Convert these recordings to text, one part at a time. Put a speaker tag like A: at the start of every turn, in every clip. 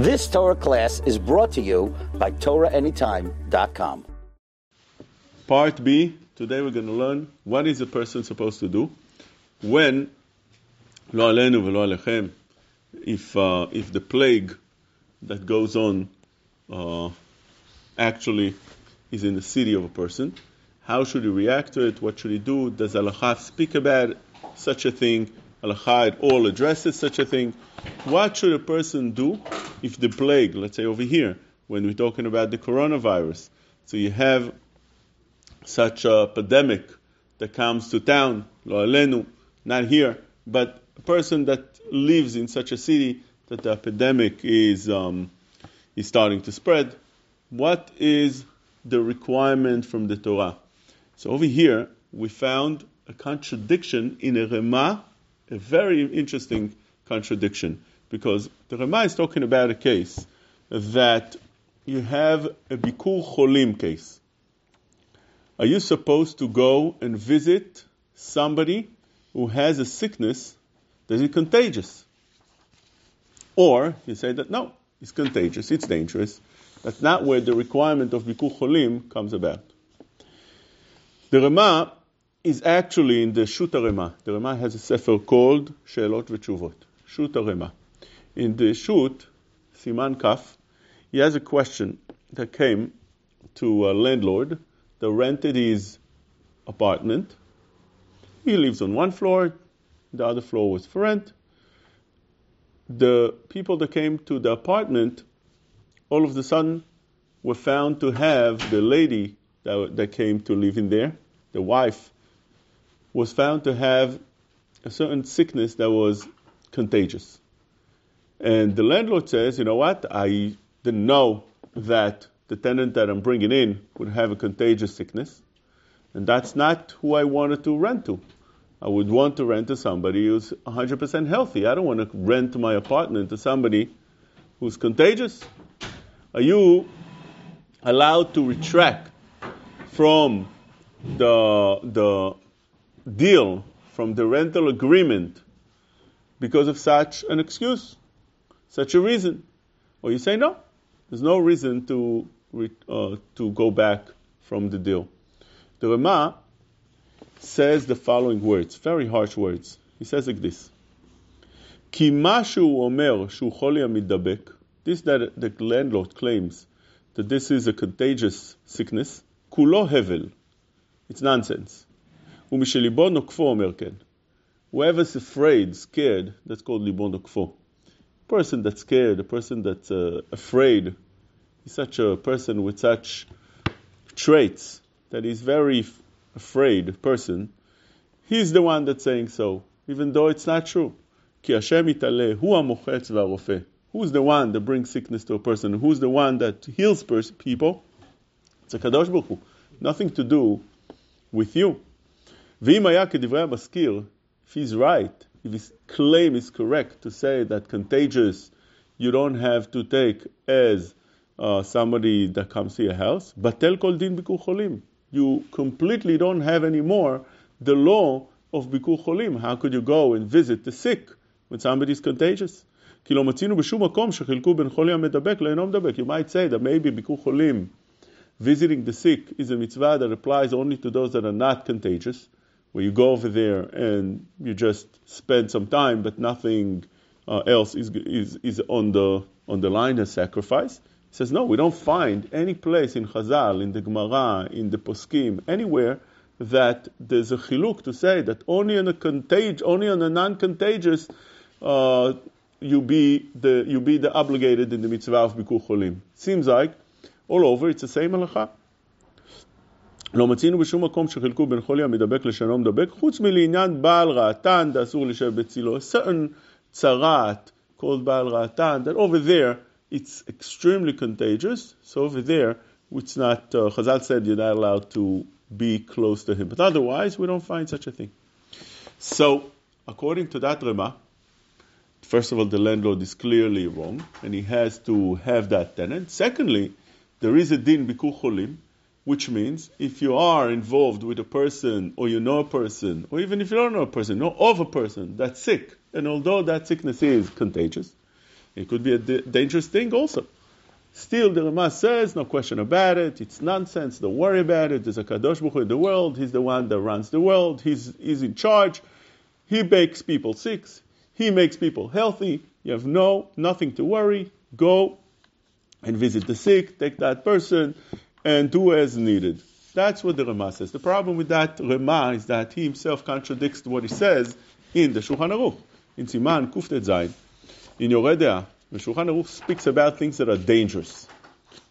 A: This Torah class is brought to you by TorahAnytime.com.
B: Part B. Today we're going to learn what is a person supposed to do when lo alenu velo alechem, if uh, if the plague that goes on uh, actually is in the city of a person. How should he react to it? What should he do? Does Allah speak about such a thing? At all addresses such a thing. What should a person do if the plague, let's say over here, when we're talking about the coronavirus, so you have such a pandemic that comes to town, lo alenu, not here, but a person that lives in such a city that the epidemic is um, is starting to spread. What is the requirement from the Torah? So over here we found a contradiction in a Rema, a very interesting contradiction, because the Rema is talking about a case that you have a Bikur Cholim case. Are you supposed to go and visit somebody who has a sickness that is contagious? Or you say that no, it's contagious, it's dangerous. That's not where the requirement of Bikur Cholim comes about. The Rema is actually in the Shuta Rema. The Rema has a sefer called She'elot V'Tshuvot. Shuta Rema. In the Shut, Siman Kaf, he has a question that came to a landlord that rented his apartment. He lives on one floor, the other floor was for rent. The people that came to the apartment all of a sudden were found to have the lady that, that came to live in there, the wife, was found to have a certain sickness that was contagious. And the landlord says, you know what, I didn't know that the tenant that I'm bringing in would have a contagious sickness, and that's not who I wanted to rent to. I would want to rent to somebody who's 100% healthy. I don't want to rent my apartment to somebody who's contagious. Are you allowed to retract from the, the deal, from the rental agreement, because of such an excuse, such a reason? Or you say, no, there's no reason to, uh, to go back from the deal. The Rema says the following words, very harsh words. He says like this: כי מה שהוא אומר שהוא חולי המדבק, this that the landlord claims that this is a contagious sickness, כולו הבל. It's nonsense. ומשליבו נוקפו אומר כן. Whoever's afraid, scared, that's called ליבו נוקפו. Person that's scared, a person that's uh, afraid, he's such a person with such traits that he's very afraid person, he's the one that's saying so, even though it's not true. כי השם יתעלה, הוא המוחץ והרופא. Who's the one that brings sickness to a person? Who's the one that heals people? It's a Kadosh Baruch Hu. Nothing to do with you. ואם היה כדברי המזכיר, if he's right, if his claim is correct to say that contagious you don't have to take as uh, somebody that comes to your house, batel kol din bikur cholim you completely don't have anymore the law of Bikur Cholim. How could you go and visit the sick when somebody is contagious? You might say that maybe Bikur Cholim, visiting the sick, is a mitzvah that applies only to those that are not contagious, where you go over there and you just spend some time, but nothing uh, else is, is, is on the on the line as sacrifice. He says, no, we don't find any place in Chazal, in the Gemara, in the Poskim, anywhere that there's a chiluk to say that only on a contag- only on a non-contagious uh, you be the you be the obligated in the mitzvah of bikur cholim. Seems like all over it's the same halacha. לא מצינו בשום מקום שחילקו בין חולי המדבק לשאינו מדבק, חוץ מלעניין בעל רעתן דאסור לשבת בצילו. A certain צרת called בעל רעתן, that over there it's extremely contagious. So over there, it's not, uh, Chazal said you're not allowed to be close to him. But otherwise, we don't find such a thing. So, according to that Rema, first of all, the landlord is clearly wrong, and he has to have that tenant. Secondly, there is a din bikur cholim, which means if you are involved with a person, or you know a person, or even if you don't know a person, know of a person that's sick, and although that sickness is contagious, It could be a dangerous thing also. Still, the Rama says, no question about it, it's nonsense, don't worry about it. There's a Kadosh Baruch in the world, he's the one that runs the world, he's, he's in charge. He makes people sick, he makes people healthy. You have no, nothing to worry. Go and visit the sick, take that person, and do as needed. That's what the Rama says. The problem with that Rama is that he himself contradicts what he says in the Shulchan Aruch. In Siman Kuftet Zayin, in Yoreh De'ah, the Shulchan Aruch speaks about things that are dangerous.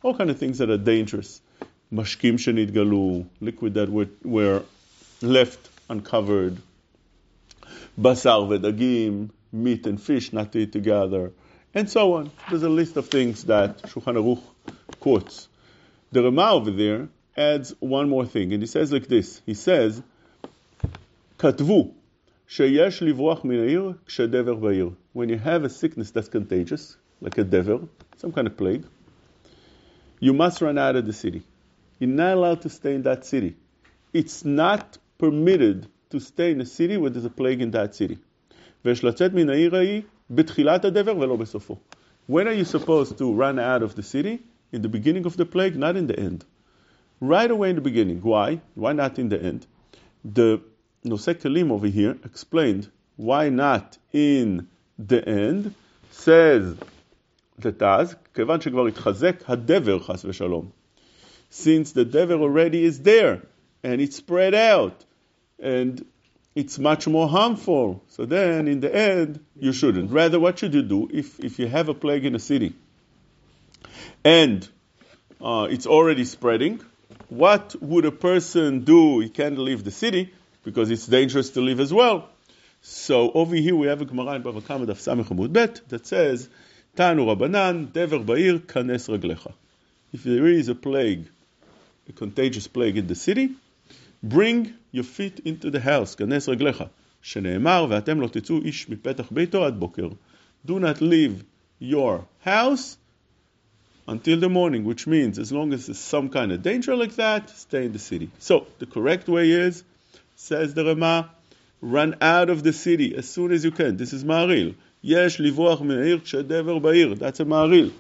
B: All kind of things that are dangerous. Mashkim shenitgalu, liquid that were, were left uncovered. Basar vedagim, meat and fish not to eat together, and so on. There's a list of things that Shulchan Aruch quotes. The Rama over there adds one more thing, and he says like this. He says, "Katvu sheyesh livroch minayir kshedever bayir." When you have a sickness that's contagious, like a devil, some kind of plague, you must run out of the city. You're not allowed to stay in that city. It's not permitted to stay in a city where there's a plague in that city. When are you supposed to run out of the city? In the beginning of the plague, not in the end. Right away in the beginning. Why? Why not in the end? The Nosek Kelim over here explained why not in the end. Says the Taz, כיוון שכבר התחזק הדבר חס ושלום. Since the dever already is there and it's spread out and it's much more harmful. So then, in the end, you shouldn't. Rather, what should you do if, if you have a plague in a city and uh, it's already spreading? What would a person do? He can't leave the city because it's dangerous to leave as well. So over here we have a Gemara in Bava Kama Daf Samech Amud Bet that says, Tanu Rabbanan, Dever Ba'ir, Kanes Raglecha. If there is a plague, a contagious plague in the city, bring your feet into the house, כנס רגליך, שנאמר, ואתם לא תצאו איש מפתח ביתו עד בוקר. Do not leave your house until the morning, which means as long as there's some kind of danger like that, stay in the city. So the correct way is, says the Rama, run out of the city as soon as you can. This is Maharil. Yes, livuach me'ir kshadever ba'ir. That's a Maharil.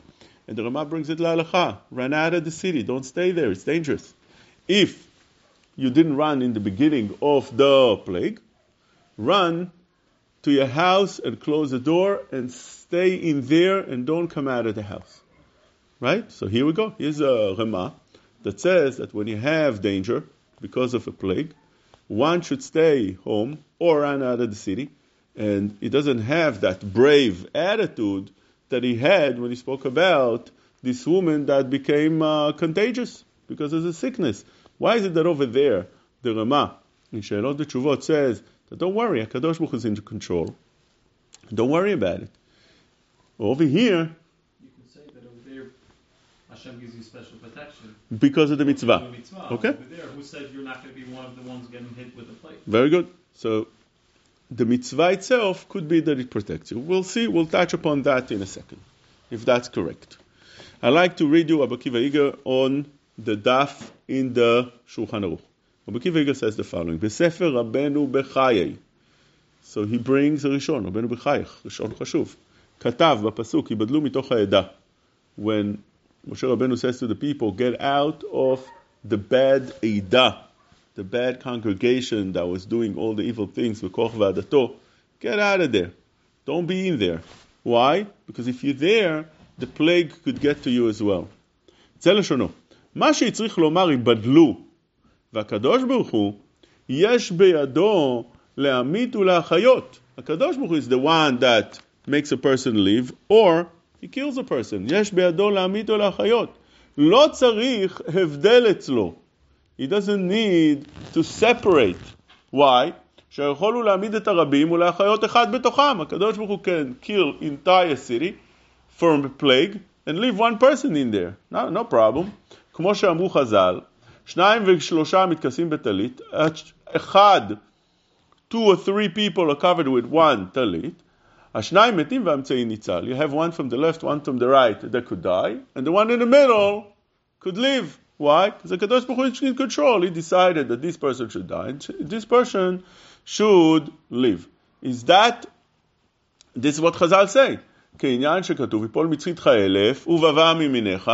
B: And the Rama brings it la'alacha. Run out of the city. Don't stay there. It's dangerous. If you didn't run in the beginning of the plague, run to your house and close the door and stay in there and don't come out of the house. Right? So here we go. Here's a Rema that says that when you have danger because of a plague, one should stay home or run out of the city. And he doesn't have that brave attitude that he had when he spoke about this woman that became uh, contagious because of the sickness. Why is it that over there, the Rama, in Sheilot Teshuvot, says that don't worry, HaKadosh Baruch is in control. Don't worry about it. Over here,
C: You can say that over there, Hashem gives you special protection.
B: Because of the mitzvah.
C: The mitzvah
B: okay.
C: There, who said you're not going to be one of the ones getting hit with a plate?
B: Very good. So the mitzvah itself could be that it protects you. We'll see. We'll touch upon that in a second, if that's correct. I'd like to read you Abakiva Eiger on the daf in the Shulchan Aruch. Abakiva Eiger says the following: "Besefer Rabenu Bechayei." So he brings a Rishon, Rabenu Bechayech, Rishon Chashuv. כתב בפסוק, ייבדלו mitoch העדה. When Moshe Rabbeinu says to the people, Get out of the bad Eidah, the bad congregation that was doing all the evil things with Korach Vadato. Get out of there. Don't be in there. Why? Because if you're there, the plague could get to you as well. זה shono, ma sheitzrich לומר, ייבדלו. V'akadosh ברוך הוא, יש בידו להמית ולהחיות. הקדוש is the one that makes a person live, or he kills a person. יש בידו להמית ולהחיות. לא צריך הבדל אצלו. He doesn't need to separate. Why? שיכול הוא להעמיד את הרבים ולהחיות אחד בתוכם. הקדוש ברוך הוא can kill entire city from a plague and leave one person in there. No, no problem. כמו שאמרו חז"ל, שניים ושלושה מתכסים בטלית, אחד, two or three people are covered with one טלית, השניים מתים והאמצעי ניצל. You have one from the left, one from the right that could die, and the one in the middle could live. Why? Because the Kadosh Baruch Hu is in control. He decided that this person should die, and this person should live. Is that, this is what Chazal say. כעניין שכתוב, יפול מצחית אלף, ובבא מימיניך,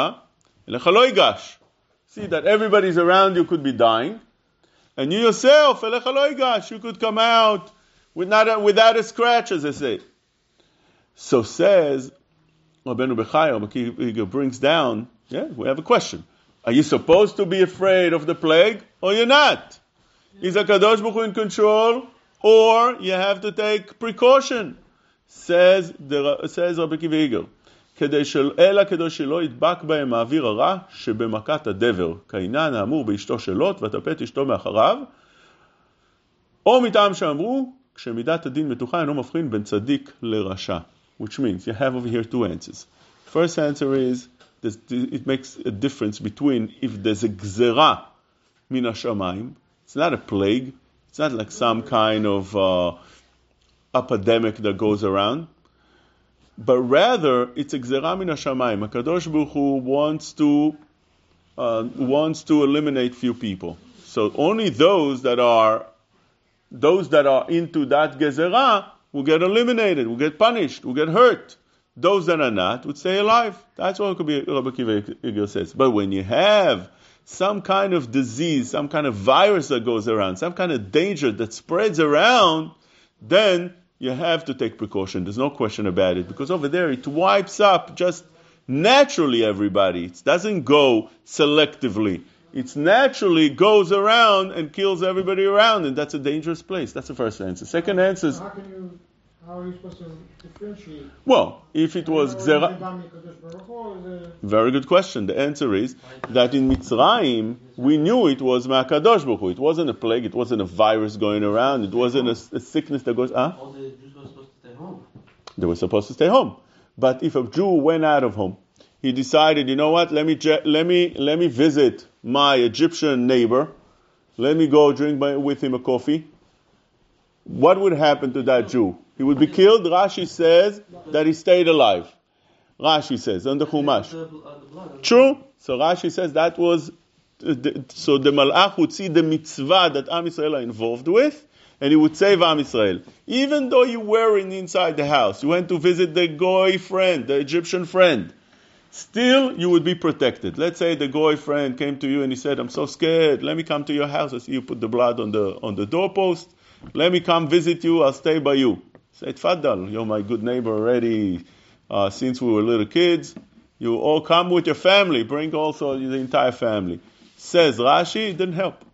B: אליך לא ייגש. See that everybody's around you could be dying, and you yourself, אליך לא ייגש, you could come out with not a, without a scratch, as they say. So says Rabbeinu Bechayim, brings down, yeah, we have a question. Are you supposed to be afraid of the plague or you're not? Is HaKadosh Baruch Hu in control or you have to take precaution? Says, the, says Rabbi Kiva Eiger. כדי של, אלא כדי שלא ידבק בהם האוויר הרע שבמכת הדבר, קינן האמור באשתו של לוט ותפת אשתו מאחריו, או מטעם שאמרו, כשמידת הדין מתוחה אינו מבחין בין צדיק לרשע. Which means you have over here two answers. First answer is this, it makes a difference between if there's a gzera min hashamayim, it's not a plague, it's not like some kind of uh, epidemic that goes around, but rather it's a gzera min hashamayim. Hakadosh Baruch Hu wants to uh, wants to eliminate few people. So only those that are those that are into that gezerah will get eliminated, will get punished, will get hurt. Those that are not would stay alive. That's what Rabbi Kiva says. But when you have some kind of disease, some kind of virus that goes around, some kind of danger that spreads around, then you have to take precaution. There's no question about it. Because over there it wipes up just naturally everybody. It doesn't go selectively. It naturally goes around and kills everybody around, and that's a dangerous place. That's the first answer. Second answer is
D: How can you, how are you supposed to differentiate?
B: well, if it was gzera.
D: is it Bami Kadosh Baruch Hu, or is it-
B: Very good question. The answer is that in Mitzrayim, we knew it was Ma'akadosh Baruch Hu. It wasn't a plague, it wasn't a virus going around, it wasn't a, a sickness that goes, ah?
E: All the Jews were supposed to stay home.
B: They were supposed to stay home. But if a Jew went out of home, he decided, you know what, let me, je- let me, let me visit my Egyptian neighbor, let me go drink my, with him a coffee. What would happen to that Jew? He would be killed. Rashi says that he stayed alive. Rashi says, on the Chumash. True. So Rashi says that was uh, so the Malach would see the mitzvah that Am Yisrael are involved with, and he would save Am Yisrael. Even though you weren't inside the house, you went to visit the Goy friend, the Egyptian friend. Still, you would be protected. Let's say the Goy friend came to you and he said, "I'm so scared. Let me come to your house. I see you put the blood on the on the doorpost. Let me come visit you. I'll stay by you." Say, "Tfaddal, you're my good neighbor already uh, since we were little kids." You all come with your family. Bring also the entire family. Says Rashi, it didn't help.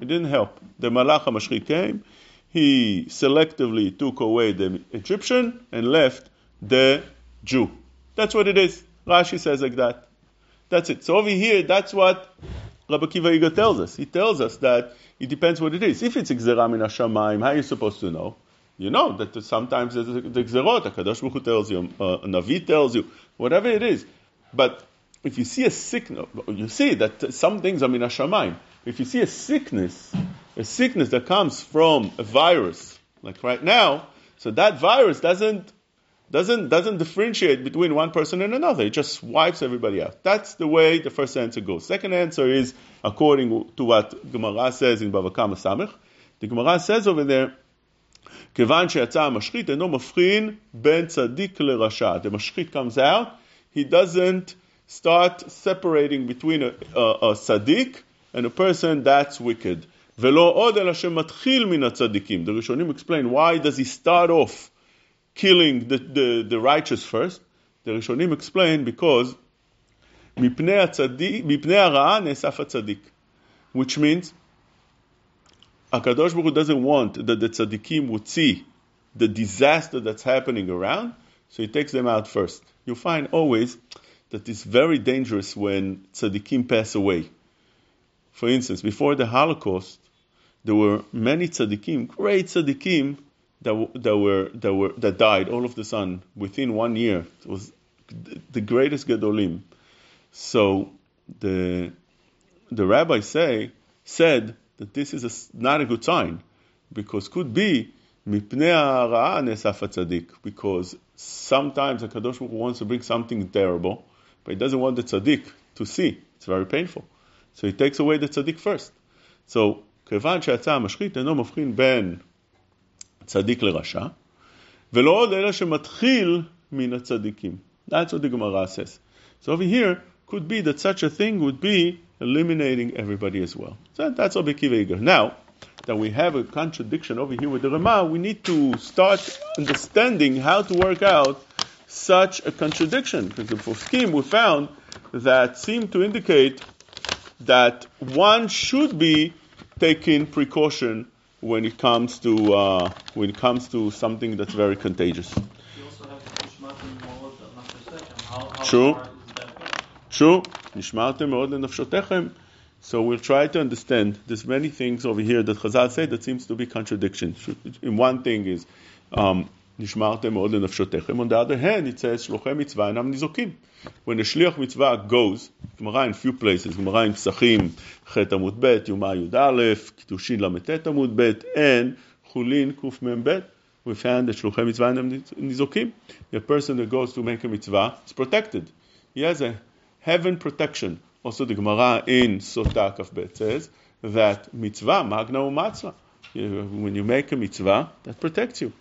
B: It didn't help. The Malach HaMashchi came. He selectively took away the Egyptian and left the Jew. That's what it is. Rashi says like that. That's it. So over here, that's what Rabbi Kiva Yiga tells us. He tells us that it depends what it is. If it's Gzerah min Hashamayim, how are you supposed to know? You know that sometimes there's the Gzerot, HaKadosh Baruch Hu tells you, uh, Navi tells you, whatever it is. But if you see a sickness, you see that some things are min Hashamayim. If you see a sickness, a sickness that comes from a virus, like right now, so that virus doesn't doesn't doesn't differentiate between one person and another. It just wipes everybody out. That's the way the first answer goes. Second answer is according to what Gemara says in Bava Kama Samech. The Gemara says over there, כיוון שיצא המשחית אינו מבחין בין צדיק לרשע. The משחית comes out, he doesn't start separating between a, a, a tzaddik and a person that's wicked. ולא עוד אלא שמתחיל מן הצדיקים. The Rishonim explain why does he start off killing the, the, the righteous first? The Rishonim explain because מפני, הצדיק, מפני הרעה נאסף הצדיק. Which means HaKadosh Baruch Hu doesn't want that the tzaddikim would see the disaster that's happening around, so he takes them out first. You find always that it's very dangerous when tzaddikim pass away. For instance, before the Holocaust, there were many tzaddikim, great tzaddikim, that, w- that were that were that died all of the sudden within one year. It was the greatest gadolim. So the the rabbis say said that this is a s not a good sign because could be mipnei hara'a nesaf tzaddik because sometimes Hakadosh Baruch Hu wants to bring something terrible, but he doesn't want the tzaddik to see. It's very painful, so he takes away the tzaddik first. So כיוון שיצא המשחית אינו מבחין בין צדיק לרשע, ולא עוד אלא שמתחיל min tzadikim. That's what the Gemara says. So over here, could be that such a thing would be eliminating everybody as well. So that's Rabbi Akiva Eiger. Now that we have a contradiction over here with the Rama, we need to start understanding how to work out such a contradiction. Because the Poskim we found that seem to indicate that one should be taking precaution when it comes to uh, when it comes to something that's very contagious.
E: You also have to Nishmatim Mo'od Nafshosechem. How, how
B: True.
E: far is that going?
B: True. Nishmartem מאוד לנפשותיכם. So we'll try to understand. There's many things over here that Chazal say that seems to be contradictions. In one thing is um, נשמרתם מאוד לנפשותיכם. On the other hand, it says שלוחי מצווה אינם ניזוקים. When a shliach mitzvah goes, Gemara in few places, Gemara in Psachim, ח' עמוד ב', יומא י"א, קידושין ל"ט עמוד ב', and חולין קמ"ב. We found that שלוחי מצווה אינם ניזוקים. The person that goes to make a mitzvah is protected. He has a heaven protection. Also, the Gemara in Sota Kaf Bet says that mitzvah magna umatzla. You- When you make a mitzvah, that protects you.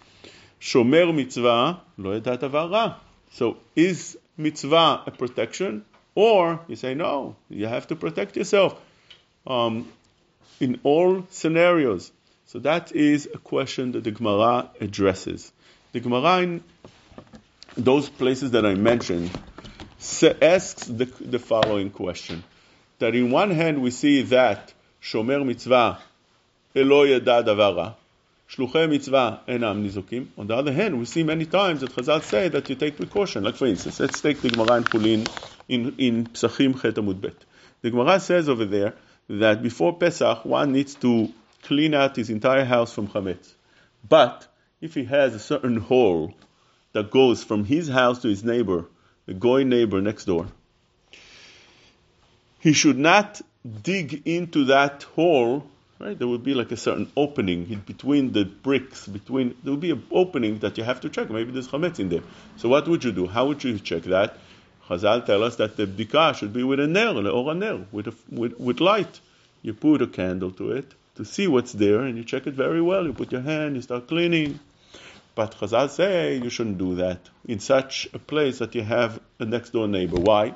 B: Shomer mitzvah lo yedat. So, is mitzvah a protection, or you say no? You have to protect yourself um, in all scenarios. So that is a question that the Gemara addresses. The Gemara in those places that I mentioned asks the, the following question. That in one hand we see that Shomer mitzvah elo yada shluchei mitzvah enam nizukim. On the other hand, we see many times that Chazal say that you take precaution. Like for instance, let's take the Gemara in Chulin in, in Psachim Chet Amud Bet. The Gemara says over there that before Pesach one needs to clean out his entire house from chametz. But if he has a certain hole that goes from his house to his neighbor, the goy neighbor next door, he should not dig into that hole. Right, there would be like a certain opening in between the bricks. Between there would be an opening that you have to check. Maybe there's chametz in there. So what would you do? How would you check that? Chazal tell us that the bdika should be with a ner, or a ner, with, a, with with light. You put a candle to it to see what's there, and you check it very well. You put your hand, you start cleaning. But Chazal say you shouldn't do that in such a place that you have a next door neighbor. Why?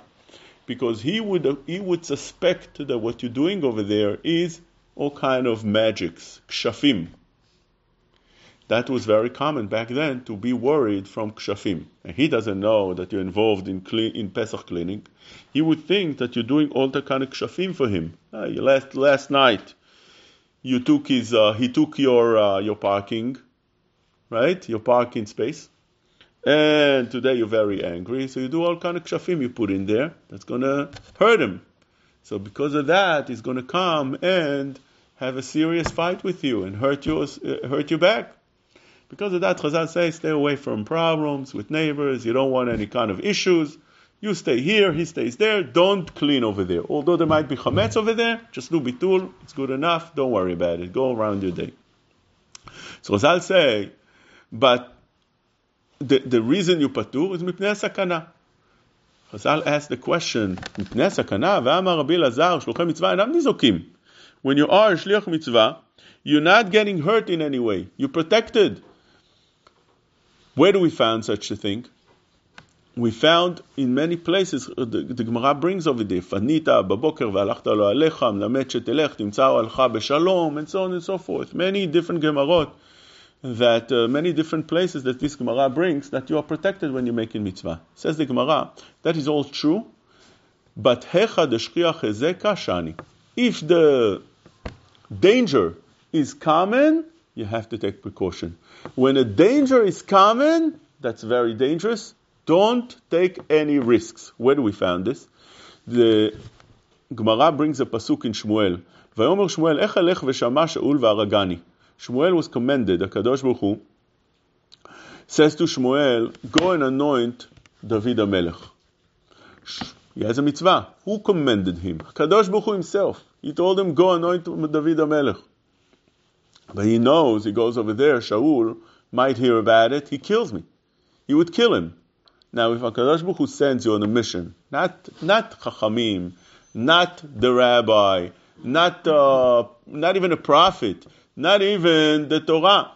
B: Because he would he would suspect that what you're doing over there is all kind of magics, kshafim. That was very common back then to be worried from kshafim. And he doesn't know that you're involved in clean, in Pesach cleaning. He would think that you're doing all the kind of kshafim for him. You last last night, you took his uh, he took your uh, your parking, right? Your parking space. And today you're very angry, so you do all kind of kshafim you put in there. That's gonna hurt him. So because of that, he's gonna come and have a serious fight with you and hurt you uh, hurt you back. Because of that, Chazal says, stay away from problems with neighbors. You don't want any kind of issues. You stay here, he stays there. Don't clean over there. Although there might be chametz over there, just do bitul. It's good enough. Don't worry about it. Go around your day. So Chazal say, but the, the reason you patur is mipnei sakana. Chazal asked the question, mipnei sakana, ve'amar Rabbi Lazar, shluchei mitzvah enam nizokim. When you are a shliach mitzvah, you're not getting hurt in any way. You're protected. Where do we find such a thing? We found in many places, the, the Gemara brings over there, Fanita, baboker, והלכת לו עליך, מלמד שתלך, תמצא אוהלך בשלום, and so on and so forth. Many different Gemarot, that uh, many different places that this Gemara brings, that you are protected when you're making mitzvah. Says the Gemara, that is all true, but hecha deshkiach ezeka shani. If the danger is common, you have to take precaution. When a danger is common, that's very dangerous. Don't take any risks. Where do we find this? The Gemara brings a pasuk in Shmuel. ויאמר שמואל, איך אלך ושמע שאול והרגני? Shmuel was commanded, Akadosh Baruch Hu says to Shmuel, Go and anoint David Amelech. He has a mitzvah. Who commanded him? Kadosh Baruch Hu himself. He told him, Go anoint David Amelech. But he knows, he goes over there, Shaul might hear about it, he kills me. He would kill him. Now, if Akadosh Baruch Hu sends you on a mission, not, not Chachamim, not the rabbi, not, uh, not even a prophet, not even the Torah,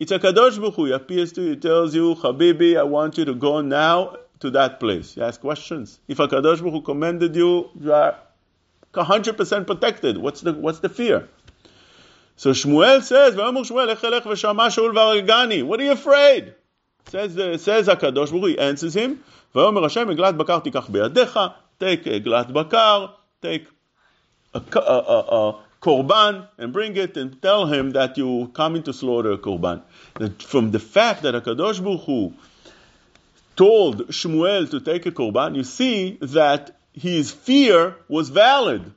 B: It's a Kadosh Baruch Hu. He appears to you, tells you, Habibi, I want you to go now to that place. You ask questions. If a Kadosh Baruch Hu commanded you, you are 100% protected. What's the, what's the fear? So Shmuel says, "V'amur Shmuel, "Lech v'shama Shaul v'argani." What are you afraid? Says the, says Hakadosh Baruch Hu, he answers him. Take eglat bakar, take a, a, a, a korban and bring it and tell him that you coming to slaughter a korban. That from the fact that Hakadosh Baruch Hu told Shmuel to take a korban, you see that his fear was valid.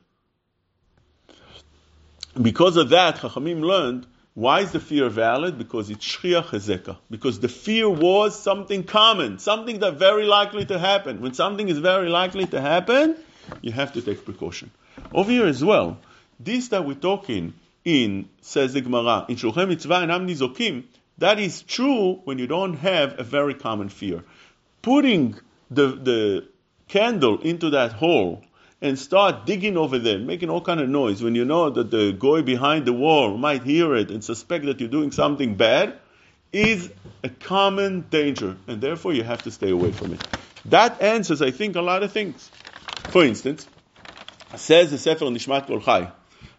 B: Because of that, Chachamim learned why is the fear valid? Because it's Shriya Chezeka. Because the fear was something common, something that very likely to happen. When something is very likely to happen, you have to take precaution. Over here as well, this that we're talking in, says the Gemara, in Shulchan Mitzvah and Am Nizokim, that is true when you don't have a very common fear. Putting the, the candle into that hole and start digging over there, making all kind of noise when you know that the guy behind the wall might hear it and suspect that you're doing something bad, is a common danger, and therefore you have to stay away from it. That answers, I think, a lot of things. For instance, says the Sefer Nishmat Kol Chai,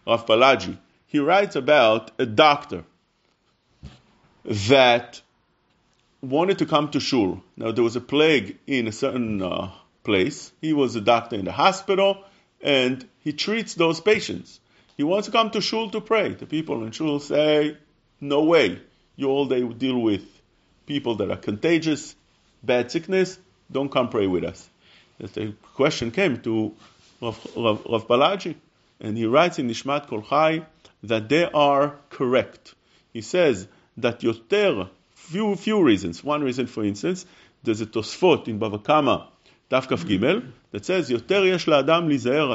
B: Rav Palagi, he writes about a doctor that wanted to come to shul. Now there was a plague in a certain uh, place. He was a doctor in the hospital, and he treats those patients. He wants to come to shul to pray. The people in shul say, "No way! You all day deal with people that are contagious, bad sickness. Don't come pray with us." The question came to Rav, Rav, Rav Palagi, and he writes in Nishmat Kol Chai that they are correct. He says that yoter few few reasons. One reason, for instance, there's a Tosfot in Bava Kama דף כ"ג, that says, יותר יש לאדם להיזהר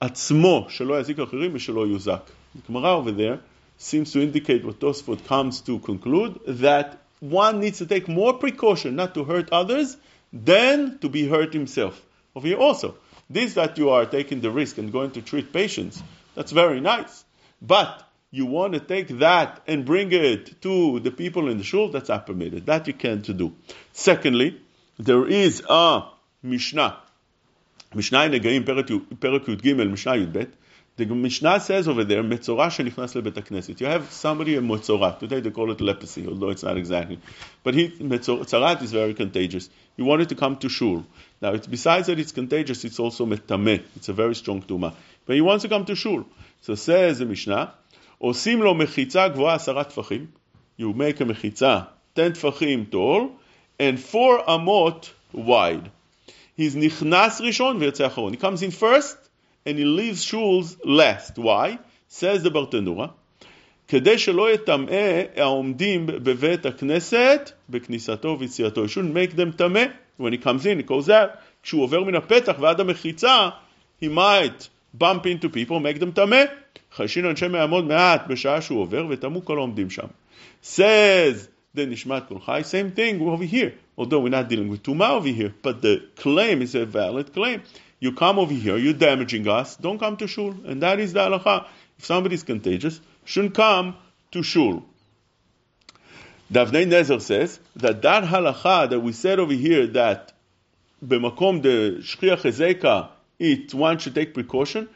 B: עצמו שלא יזיק אחרים ושלא יוזק. The Gemara over there seems to indicate what Tosfot comes to conclude, that one needs to take more precaution not to hurt others than to be hurt himself. Over here also, this that you are taking the risk and going to treat patients, that's very nice. But you want to take that and bring it to the people in the shul, that's not permitted. That you can't do. Secondly, there is a Mishnah. Mishnah in Negaim, Perek Yud Mishnah Yud. The Mishnah says over there, Metzorah shenichnas lebet knesset. You have somebody a Metzorah. Today they call it leprosy, although it's not exactly. But he, Metzorat is very contagious. He wanted to come to shul. Now, it's, besides that it's contagious, it's also metameh. It's a very strong tuma. But he wants to come to shul. So says the Mishnah, Osim lo gvoa asarat tfachim. You make a mechitza, ten tfachim tall, and four amot wide. He's nichnas rishon v'yotze He comes in first and he leaves shuls last. Why? Says the Bartenura, כדי שלא יטמא העומדים בבית הכנסת בכניסתו ויציאתו. He shouldn't make them טמא. When he comes in, he goes out. כשהוא עובר מן הפתח ועד המחיצה, he might bump into people, make them טמא. חיישין אנשי מעמוד מעט בשעה שהוא עובר, וטמאו כל העומדים שם. Says the Nishmat Kol Chai. Same thing over here. Although we're not dealing with Tuma over here, but the claim is a valid claim. You come over here, you're damaging us, don't come to Shul. And that is the halacha. If somebody is contagious, shouldn't come to Shul. Davnei Nezer says that that halacha that we said over here that b'makom the shchia chezeka, it one should take precaution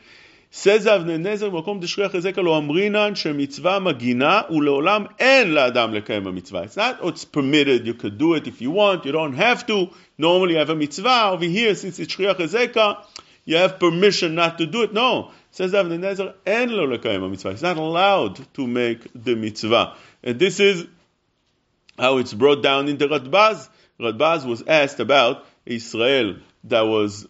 B: Says אבני נזר במקום דשכיח חזקה לא אמרינן שמצווה מגינה ולעולם אין לאדם לקיים המצווה. It's not it's permitted, you could do it if you want, you don't have to. Normally you have a mitzvah. Over here, since it's שכיח חזקה, you have permission not to do it. No. Says אבני נזר, אין לו לקיים המצווה. He's not allowed to make the mitzvah. And this is how it's brought down in the Radbaz. Radbaz was asked about Israel that was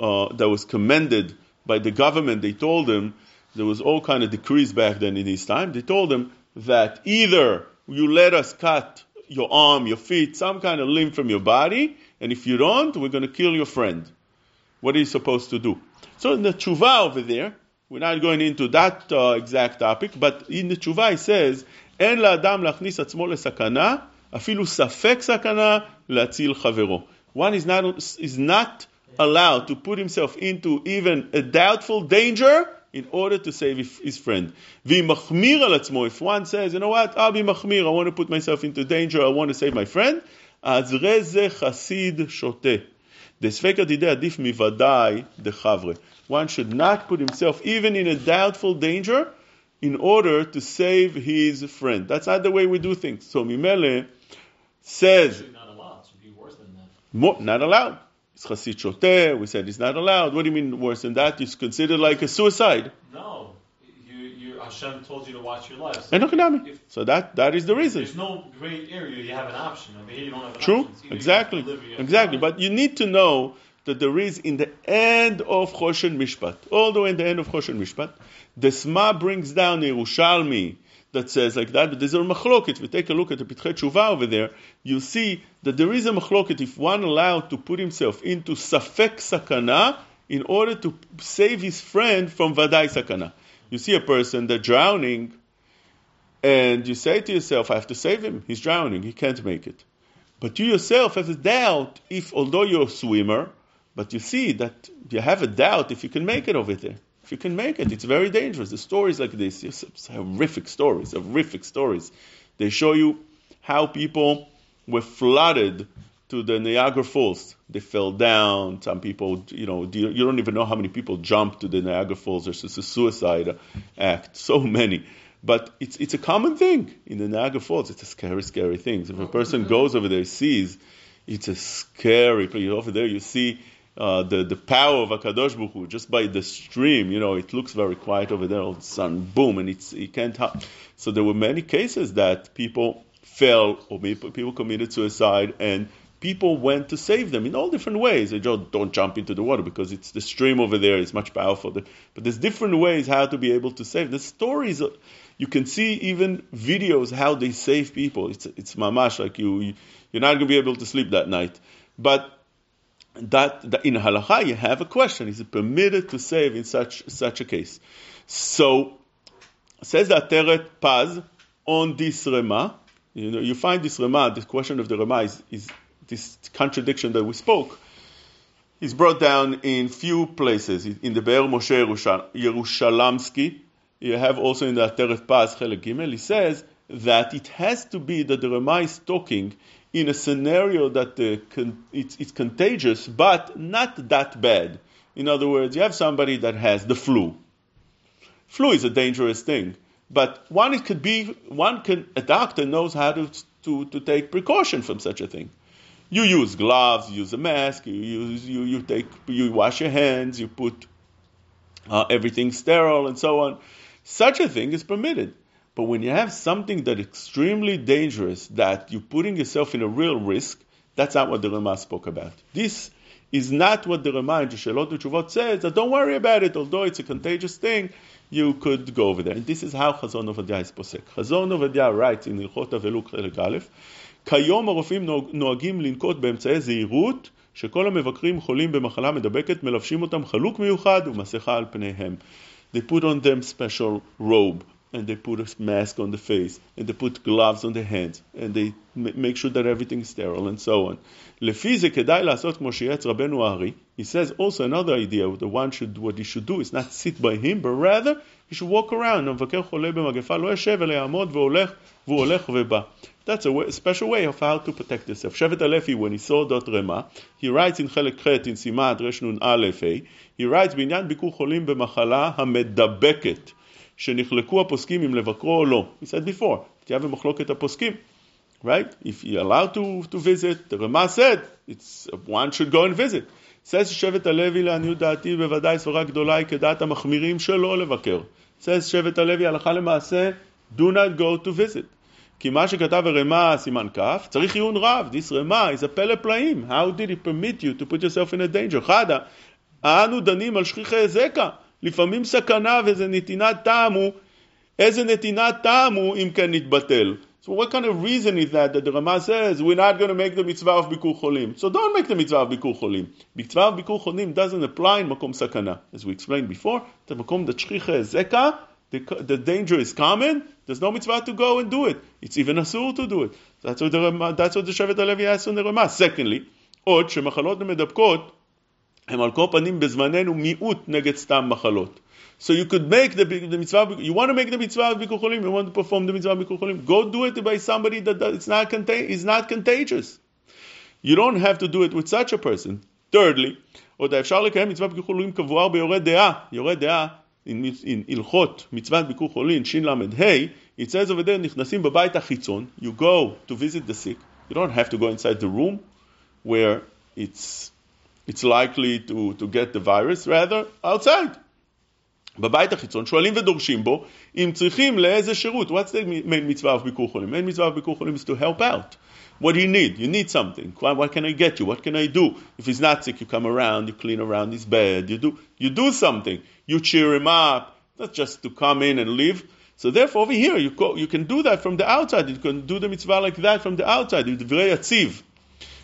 B: uh, that was commended by the government, they told him there was all kind of decrees back then in his time. They told him that either you let us cut your arm, your feet, some kind of limb from your body, and if you don't, we're going to kill your friend. What are you supposed to do? So in the tshuva over there, we're not going into that uh, exact topic, but in the tshuva it says, אין לאדם להכניס עצמו לסכנה, אפילו ספק סכנה, להציל חברו. One is not, is not allowed to put himself into even a doubtful danger in order to save his friend. If one says, you know what, I'll be machmir, I want to put myself into danger, I want to save my friend, one should not put himself even in a doubtful danger in order to save his friend. That's not the way we do things. So Mimele says,
E: not allowed.
B: Not allowed. It's chasid shoteh. We said it's not allowed. What do you mean worse than that? It's considered like a suicide.
E: No, you, you, Hashem told you to watch your life. So
B: And
E: if-
B: So that that is the reason.
E: There's no gray area. You have an option. Over here, you don't have an
B: True,
E: option. It's either you
B: exactly,
E: have to live or you have to
B: exactly. But you need to know that there is in the end of Choshen Mishpat, all the way in the end of Choshen Mishpat, the Sma brings down a Yerushalmi that says like that. But there's a machloket. If you take a look at the Pitchet Tshuva over there, you see that there is a machloket if one allowed to put himself into safek sakana in order to save his friend from vadai sakana. You see a person that drowning, and you say to yourself, "I have to save him. He's drowning. He can't make it." But you yourself have a doubt if, although you're a swimmer, but you see that you have a doubt if you can make it over there. If you can make it, it's very dangerous. The stories like this, horrific stories, horrific stories. They show you how people were flooded to the Niagara Falls. They fell down. Some people, you know, you don't even know how many people jumped to the Niagara Falls. There's just a suicide act. So many. But it's it's a common thing in the Niagara Falls. It's a scary, scary thing. If a person goes over there, sees, it's a scary. place. over there, you see uh, the the power of Akadosh Baruch just by the stream. You know, it looks very quiet over there. All of a sudden, boom, and it's you can't. Ha- so there were many cases that people fell or people committed suicide and. People went to save them in all different ways. They just don't jump into the water because it's the stream over there is much powerful. But there's different ways how to be able to save. The stories you can see even videos how they save people. It's it's mamash like you you're not going to be able to sleep that night. But that, that in halacha you have a question: Is it permitted to save in such such a case? So says the Ateret Paz on this Rema. You know, you find this Rema. this question of the Rema is, is this contradiction that we spoke. Is brought down in few places in the Be'er Moshe Yerushal- Yerushalamsky. You have also in the Ateret Paz Chelek Gimel. He says that it has to be that the Rema is talking in a scenario that the con- it's, it's contagious, but not that bad. In other words, you have somebody that has the flu. Flu is a dangerous thing, but one it could be one can a doctor knows how to to, to take precaution from such a thing. You use gloves, you use a mask, you use you, you take you wash your hands, you put uh, everything sterile and so on. Such a thing is permitted. But when you have something that is extremely dangerous, that you're putting yourself in a real risk, that's not what the Rama spoke about. This is not what the Rama in Shelot Chuvot says, that don't worry about it, although it's a contagious thing, you could go over there. And this is how Chazon Ovadia is posek. Chazon Ovadia writes in Ilchot Aveluk Chelek Aleph, כיום הרופאים נוהג- נוהגים לנקוט באמצעי זהירות שכל המבקרים חולים במחלה מדבקת מלבשים אותם חלוק מיוחד ומסכה על פניהם. They put on them special robe and they put a mask on the face and they put gloves on the hands and they make sure that everything is sterile and so on. לפי זה כדאי לעשות כמו שייעץ רבנו הארי. He says also another idea, the one should, what he should do is not sit by him, but rather he should walk around. המבקר חולה במגפה לא יושב אלא יעמוד והולך והוא That's a, way, a special way of how to protect yourself. Shevet HaLevi, when he saw Dot Rema, he writes in Chelek Chet, in Simat Reshnun Aleph, he writes בעניין ביקור חולים במחלה המדבקת. שנחלקו הפוסקים אם לבקרו או לא. He said before, תהיה במחלוקת הפוסקים. right? If you're allowed to, to visit, the Rama said, it's, one should go and visit. says שבט הלוי לעניות דעתי בוודאי סברה גדולה היא כדעת המחמירים שלא לבקר. says שבט הלוי הלכה למעשה, do not go to visit. כי מה שכתב הרמ"א סימן כ', צריך עיון רב, this רמ"א is a פלא פלאים. How did it permit you to put yourself in a danger? חדה, אנו דנים על שכיחי היזקה, לפעמים סכנה וזה נתינת טעם הוא, איזה נתינת טעם הוא אם כן נתבטל. So what kind of reason is that that the Rama says we're not going to make the mitzvah of Bikur Cholim? So don't make the mitzvah of Bikur Cholim. Mitzvah of Bikur Cholim doesn't apply in Makom Sakana. As we explained before, the Makom the Shchicha Zeka, the, the danger is common, there's no mitzvah to go and do it. It's even asur to do it. That's what the, that's what the Shevet HaLevi asks on the Rama. Secondly, עוד שמחלות מדבקות הם על כל פנים בזמננו מיעוט נגד סתם מחלות. So you could make the, the mitzvah, you want to make the mitzvah of Bikur Cholim, you want to perform the mitzvah of Bikur Cholim, go do it by somebody that, that it's not, contain, is not contagious. You don't have to do it with such a person. Thirdly, עוד אפשר לקיים מצוות ביקור חולין כבואר ביורה דעה. יורה דעה, in הלכות מצוות ביקור חולין, של"ה, it says over there, נכנסים בבית החיצון, you go to visit the sick, you don't have to go inside the room where it's, it's likely to, to get the virus, rather outside. בבית החיצון, שואלים ודורשים בו אם צריכים לאיזה שירות. What's the main מצווה of ביקור חולים? main מצווה of ביקור חולים is to help out. What do you need? You need something. What can I get you? What can I do? If he's not sick, you come around, you clean around his bed, you do, you do something. You cheer him up, not just to come in and leave. So therefore, over here, you, go, you can do that from the outside. You can do the mitzvah like that from the outside. Dvrei Yatziv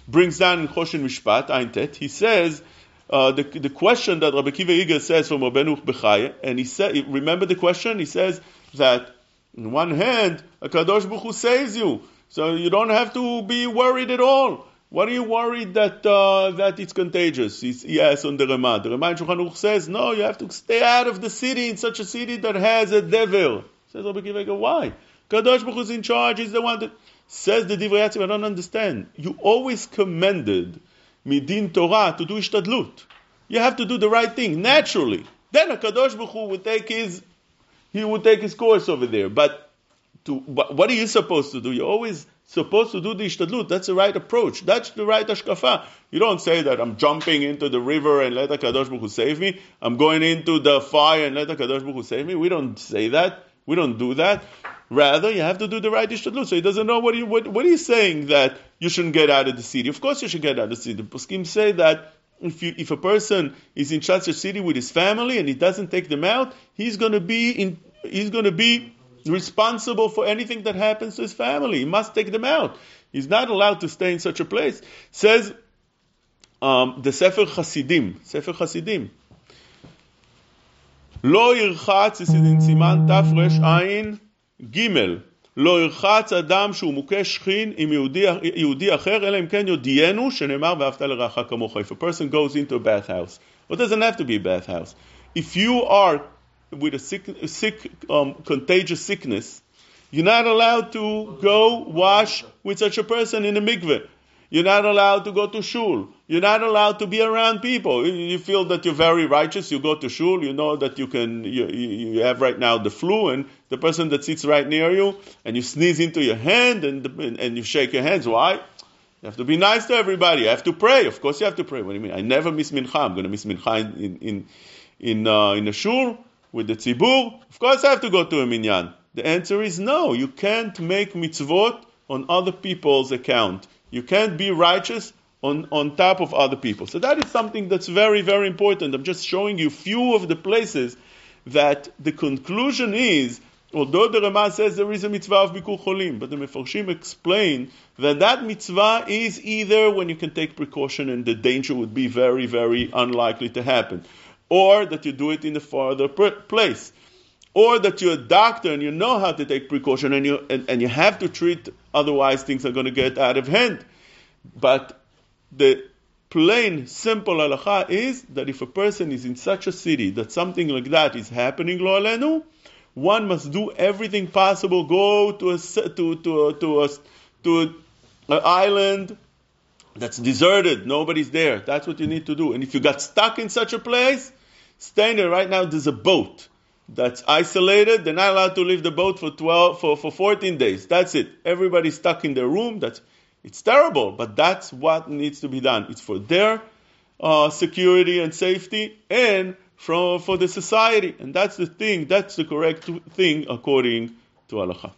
B: brings down in Choshen Mishpat, Eintet, he says, uh, the, the question that Rabbi Kiva Eiger says from Rabbeinu Bechaya, and he said, remember the question? He says that on one hand, a Kadosh Baruch Hu saves you, so you don't have to be worried at all. What are you worried that uh, that it's contagious? He's, he asks on the Ramah. The Ramah in Shulchan Aruch says, no, you have to stay out of the city in such a city that has a dever. Says Rabbi Kiva Eiger, why? Kadosh Baruch Hu is in charge. He's the one that says the Divrei Yatziv. I don't understand. You always commended midin Torah to do ishtadlut. You have to do the right thing naturally. Then a Kadosh Baruch Hu would take his he would take his course over there. But to what are you supposed to do? You're always supposed to do the ishtadlut. That's the right approach. That's the right hashkafa. You don't say that I'm jumping into the river and let the Kadosh Hu save me. I'm going into the fire and let the Kadosh Hu save me. We don't say that. We don't do that. Rather, you have to do the right ishtadlut. So he doesn't know what, what, what he's saying that you shouldn't get out of the city. Of course you should get out of the city. The Poskim say that if, you, if a person is in such a city with his family and he doesn't take them out, he's going to be in, he's going to be responsible for anything that happens to his family. He must take them out. He's not allowed to stay in such a place. Says um, the Sefer Hasidim, Sefer Hasidim. לא ירחץ, this is in סימן תרע"ג, לא ירחץ אדם שהוא מוכה שכין עם יהודי, יהודי אחר, אלא אם כן יודיענו, שנאמר ואהבת לרעך כמוך. If a person goes into a bathhouse, it doesn't have to be a bathhouse. If you are with a sick, sick um, contagious sickness, you're not allowed to go wash with such a person in a mikveh. You're not allowed to go to shul. You're not allowed to be around people. You feel that you're very righteous. You go to shul. You know that you can. You, you have right now the flu, and the person that sits right near you, and you sneeze into your hand, and and you shake your hands. Why? You have to be nice to everybody. You have to pray. Of course, you have to pray. What do you mean? I never miss mincha. I'm going to miss mincha in in in uh, in a shul with the tzibur. Of course, I have to go to a minyan. The answer is no. You can't make mitzvot on other people's account. You can't be righteous on, on top of other people. So that is something that's very, very important. I'm just showing you few of the places that the conclusion is, although the Ramah says there is a mitzvah of Bikur Cholim, but the Mefarshim explain that that mitzvah is either when you can take precaution and the danger would be very, very unlikely to happen, or that you do it in a farther place or that you're a doctor and you know how to take precaution and you, and, and you have to treat, otherwise things are going to get out of hand. But the plain, simple halacha is that if a person is in such a city that something like that is happening, lo alenu, one must do everything possible, go to a, to, to, to, a, to an island that's deserted, nobody's there. That's what you need to do. And if you got stuck in such a place, stay there. Right now, there's a boat that's isolated. They're not allowed to leave the boat for 12, for, for 14 days. That's it. Everybody's stuck in their room. That's, it's terrible, but that's what needs to be done. It's for their uh, security and safety and for, for the society. And that's the thing, that's the correct thing according to halacha.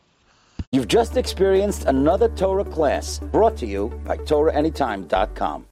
A: You've just experienced another Torah class brought to you by TorahAnytime.com.